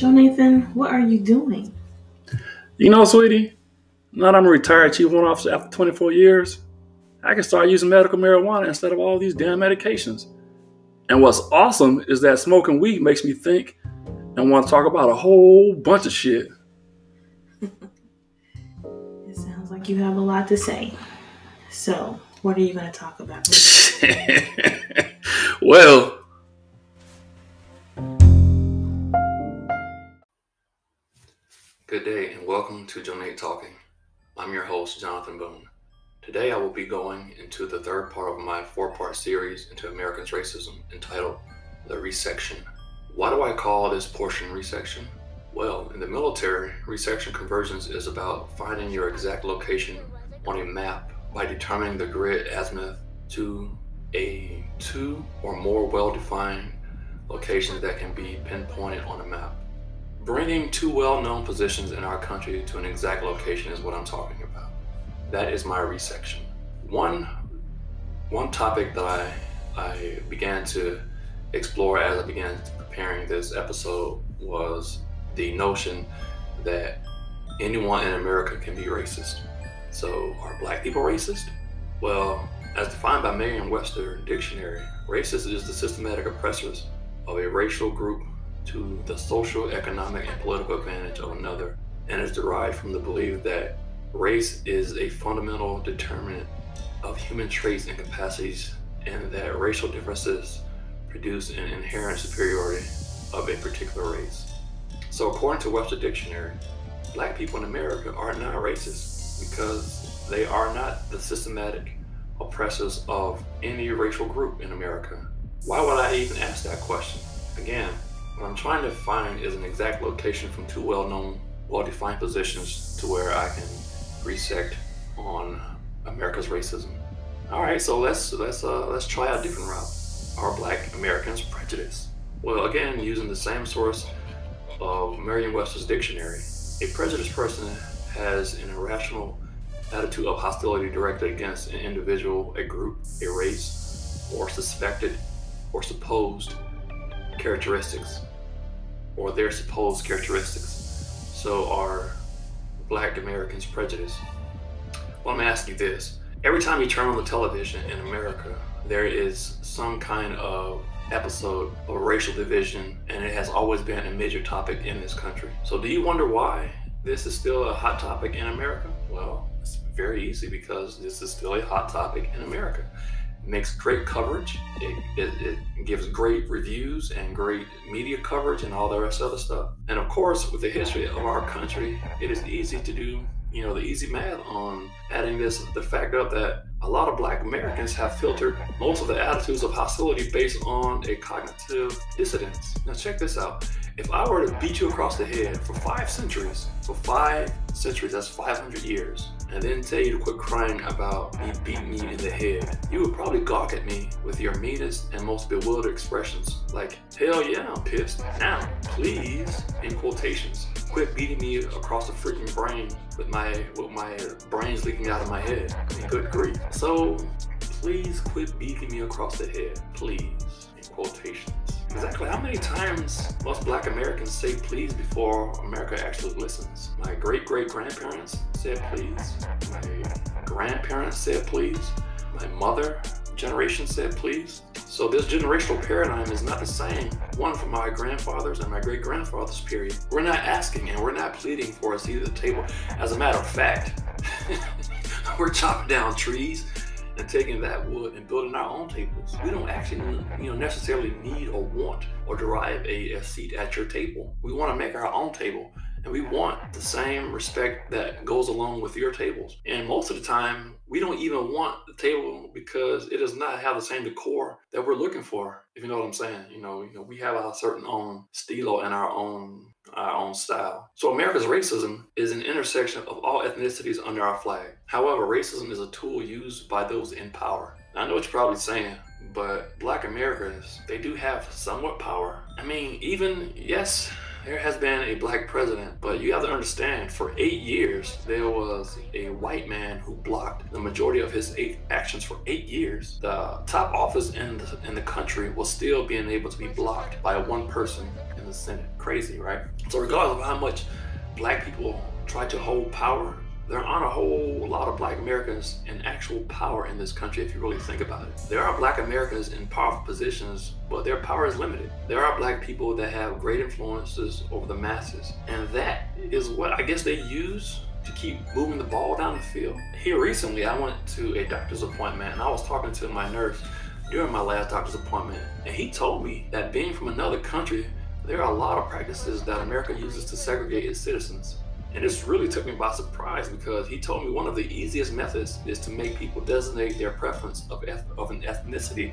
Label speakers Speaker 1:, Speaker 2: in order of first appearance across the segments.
Speaker 1: Joe Nathan, what are you doing?
Speaker 2: You know, sweetie, now that I'm a retired chief warrant officer after 24 years, I can start using medical marijuana instead of all these damn medications. And what's awesome is that smoking weed makes me think and want to talk about a whole bunch of shit.
Speaker 1: It sounds like you have a lot to say. So, what are you going to talk about?
Speaker 2: well, good day and welcome to Jonate Talking. I'm your host, Jonathan Boone. Today I will be going into the third part of my four part series into Americans' racism entitled The Resection. Why do I call this portion resection? Well, in the military, resection conversions is about finding your exact location on a map by determining the grid azimuth to a two or more well defined locations that can be pinpointed on a map. Bringing two well known positions in our country to an exact location is what I'm talking about. That is my resection. One, one topic that I, I began to explore as I began preparing this episode was the notion that anyone in America can be racist. So, are black people racist? Well, as defined by Merriam-Webster Dictionary, racist is the systematic oppressors of a racial group to the social, economic, and political advantage of another, and is derived from the belief that race is a fundamental determinant of human traits and capacities, and that racial differences produce an inherent superiority of a particular race. So, according to Webster Dictionary, black people in America are not racist because they are not the systematic oppressors of any racial group in America. Why would I even ask that question? Again, what I'm trying to find is an exact location from two well-known, well-defined positions to where I can resect on America's racism. All right, so let's let's uh, let's try a different route. Are Black Americans prejudiced? Well, again, using the same source of Merriam-Webster's dictionary, a prejudiced person has an irrational attitude of hostility directed against an individual, a group, a race, or suspected or supposed characteristics or their supposed characteristics. So are black Americans prejudiced? Well, let me ask you this. Every time you turn on the television in America, there is some kind of episode of racial division, and it has always been a major topic in this country. So, do you wonder why this is still a hot topic in America? Well, it's very easy because this is still a hot topic in America makes great coverage. It, it, it, gives great reviews and great media coverage and all the rest of the stuff. And of course, with the history of our country, it is easy to do, you know, the easy math on adding this, the fact up that a lot of black Americans have filtered most of the attitudes of hostility based on a cognitive dissonance. Now, check this out. If I were to beat you across the head for five centuries, for five centuries, that's 500 years, and then tell you to quit crying about me beating you in the head, you would probably gawk at me with your meanest and most bewildered expressions, like, hell yeah, I'm pissed. Now, please, in quotations, quit beating me across the freaking brain with my with my brains leaking out of my head. good grief. So please quit beating me across the head. Please, in quotations. Exactly how many times must black Americans say please before America actually listens? My great great grandparents said please. My grandparents said please. My mother generation said please. So this generational paradigm is not the same one from my grandfathers and my great grandfathers period. We're not asking and we're not pleading for a seat at the table. As a matter of fact, we're chopping down trees and taking that wood and building our own tables. We don't actually, you know, necessarily need or want or derive a, a seat at your table. We want to make our own table and we want the same respect that goes along with your tables. And most of the time, we don't even want the table because it does not have the same decor that we're looking for. If you know what I'm saying, you know, you know, we have our certain own stilo and our own our own style. So America's racism is an intersection of all ethnicities under our flag. However, racism is a tool used by those in power. I know what you're probably saying, but black Americans, they do have somewhat power. I mean, even, yes, there has been a black president, but you have to understand for eight years, there was a white man who blocked the majority of his eight actions for eight years. The top office in the, in the country was still being able to be blocked by one person in the Senate. Crazy, right? So regardless of how much black people try to hold power, there aren't a whole lot of black Americans in actual power in this country if you really think about it. There are black Americans in powerful positions, but their power is limited. There are black people that have great influences over the masses, and that is what I guess they use to keep moving the ball down the field. Here recently, I went to a doctor's appointment and I was talking to my nurse during my last doctor's appointment, and he told me that being from another country, there are a lot of practices that America uses to segregate its citizens. And this really took me by surprise because he told me one of the easiest methods is to make people designate their preference of, of an ethnicity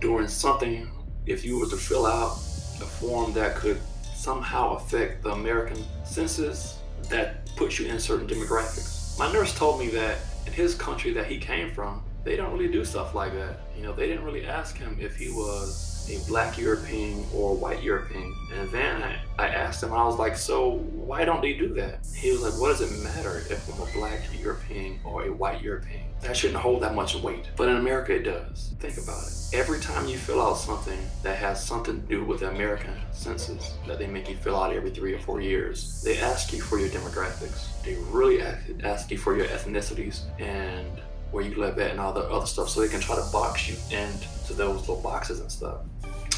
Speaker 2: during something, if you were to fill out a form that could somehow affect the American census that puts you in certain demographics. My nurse told me that in his country that he came from, they don't really do stuff like that. You know, they didn't really ask him if he was a black European or white European. And then I, I asked him, I was like, so why don't they do that? He was like, what does it matter if I'm a black European or a white European? That shouldn't hold that much weight. But in America, it does. Think about it. Every time you fill out something that has something to do with the American census that they make you fill out every three or four years, they ask you for your demographics. They really ask you for your ethnicities and where you live at and all the other stuff so they can try to box you into those little boxes and stuff.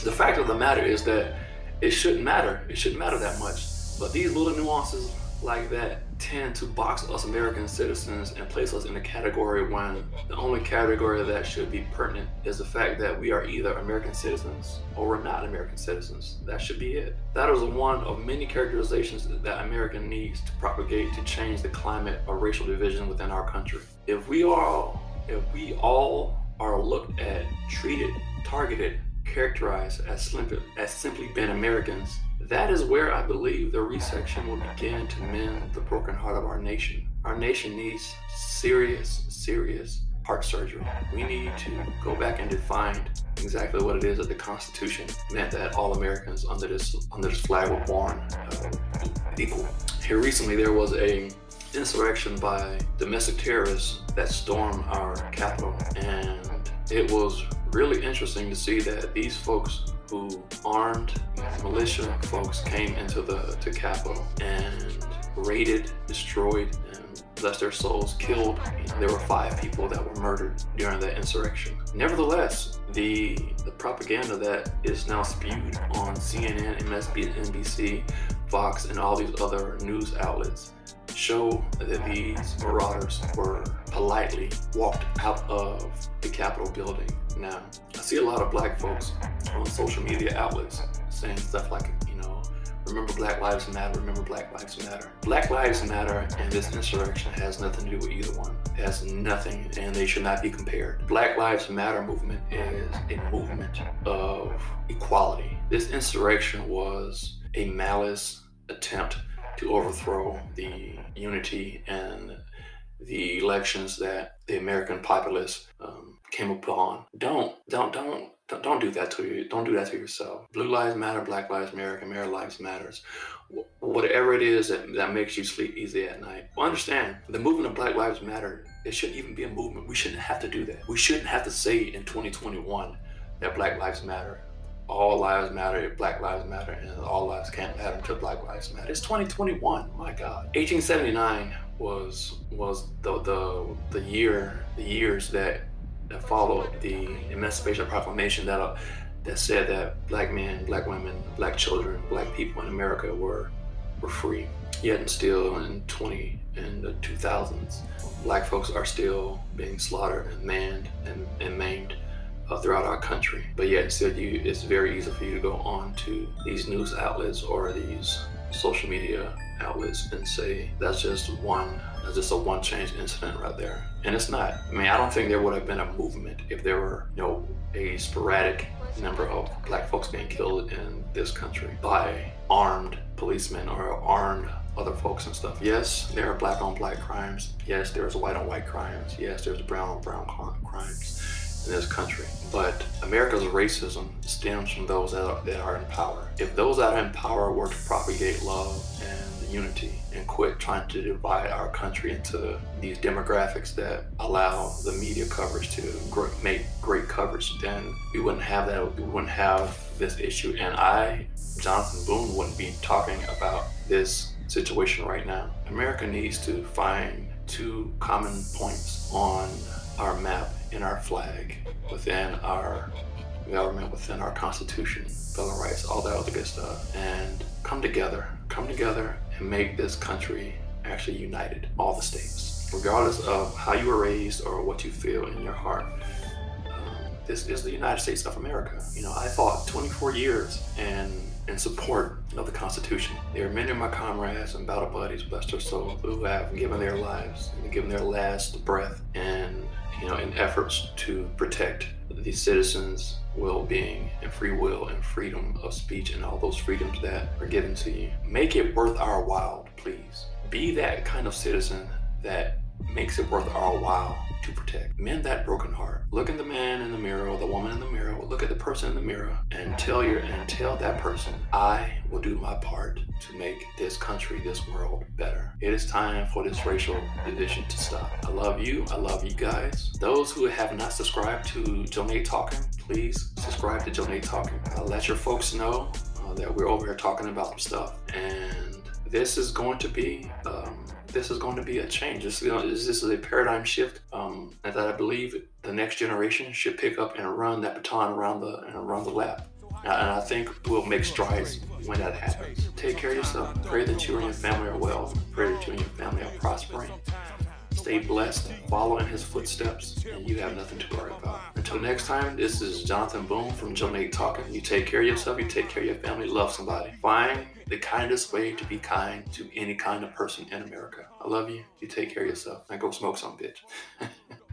Speaker 2: The fact of the matter is that it shouldn't matter. It shouldn't matter that much. But these little nuances like that tend to box us American citizens and place us in a category when the only category that should be pertinent is the fact that we are either American citizens or we're not American citizens. That should be it. That is one of many characterizations that America needs to propagate to change the climate of racial division within our country. If we all, if we all are looked at, treated, targeted, characterized as simply, as simply being Americans, that is where I believe the resection will begin to mend the broken heart of our nation. Our nation needs serious, serious heart surgery. We need to go back and define exactly what it is that the Constitution meant that all Americans under this under this flag were born uh, equal. Here recently, there was a insurrection by domestic terrorists that stormed our capital, and it was really interesting to see that these folks who armed militia folks came into the to Capitol and raided, destroyed, and bless their souls, killed. There were five people that were murdered during that insurrection. Nevertheless, the the propaganda that is now spewed on CNN, MSNBC, Fox, and all these other news outlets show that these marauders were politely walked out of the Capitol building. Now, I see a lot of black folks on social media outlets saying stuff like, you know, remember Black Lives Matter, remember Black Lives Matter. Black Lives Matter and this insurrection has nothing to do with either one. It has nothing, and they should not be compared. Black Lives Matter movement is a movement of equality. This insurrection was a malice attempt to overthrow the unity and the elections that the American populace um, came upon. Don't, don't, don't, don't, do that to you. Don't do that to yourself. Blue lives matter. Black lives matter. American lives matters. Whatever it is that, that makes you sleep easy at night. Well, understand the movement of Black Lives Matter. It shouldn't even be a movement. We shouldn't have to do that. We shouldn't have to say in 2021 that Black Lives Matter all lives matter if black lives matter and all lives can't matter until black lives matter. It's 2021 my god. 1879 was was the the, the year the years that, that followed the emancipation proclamation that uh, that said that black men black women black children black people in america were were free. Yet and still in 20 in the 2000s black folks are still being slaughtered and manned and, and maimed uh, throughout our country. But yet, still, you, it's very easy for you to go on to these news outlets or these social media outlets and say that's just one, that's just a one change incident right there. And it's not. I mean, I don't think there would have been a movement if there were, you know, a sporadic number of black folks being killed in this country by armed policemen or armed other folks and stuff. Yes, there are black on black crimes. Yes, there's white on white crimes. Yes, there's brown on brown crimes in this country. But America's racism stems from those that are, that are in power. If those that are in power were to propagate love and unity and quit trying to divide our country into these demographics that allow the media coverage to make great coverage, then we wouldn't have that. We wouldn't have this issue. And I, Jonathan Boone, wouldn't be talking about this situation right now. America needs to find two common points on our map in our flag, within our government, within our constitution, Bill of Rights, all that other good stuff, and come together, come together and make this country actually united, all the states, regardless of how you were raised or what you feel in your heart. Um, this is the United States of America. You know, I fought 24 years and in support of the Constitution. There are many of my comrades and battle buddies, blessed their soul, who have given their lives and given their last breath and you know in efforts to protect the citizens' well-being and free will and freedom of speech and all those freedoms that are given to you. Make it worth our while, please. Be that kind of citizen that makes it worth our while to protect. Mend that broken heart. Look at the man in the mirror or the woman in the mirror. Look at the person in the mirror and tell your and tell that person, I will do my part to make this country, this world better. It is time for this racial division to stop. I love you. I love you guys. Those who have not subscribed to Joe Talking, please subscribe to Joe Talking. I'll let your folks know uh, that we're over here talking about stuff and this is going to be um, this is going to be a change. This is, you know, this is a paradigm shift um, that I believe the next generation should pick up and run that baton around the and around the lab. And I think we'll make strides when that happens. Take care of yourself. Pray that you and your family are well. Pray that you and your family are prospering. Stay blessed, follow in his footsteps, and you have nothing to worry about. Until next time, this is Jonathan Boone from Joe Nate Talking. You take care of yourself, you take care of your family, love somebody. Find the kindest way to be kind to any kind of person in America. I love you. You take care of yourself. Now go smoke some, bitch.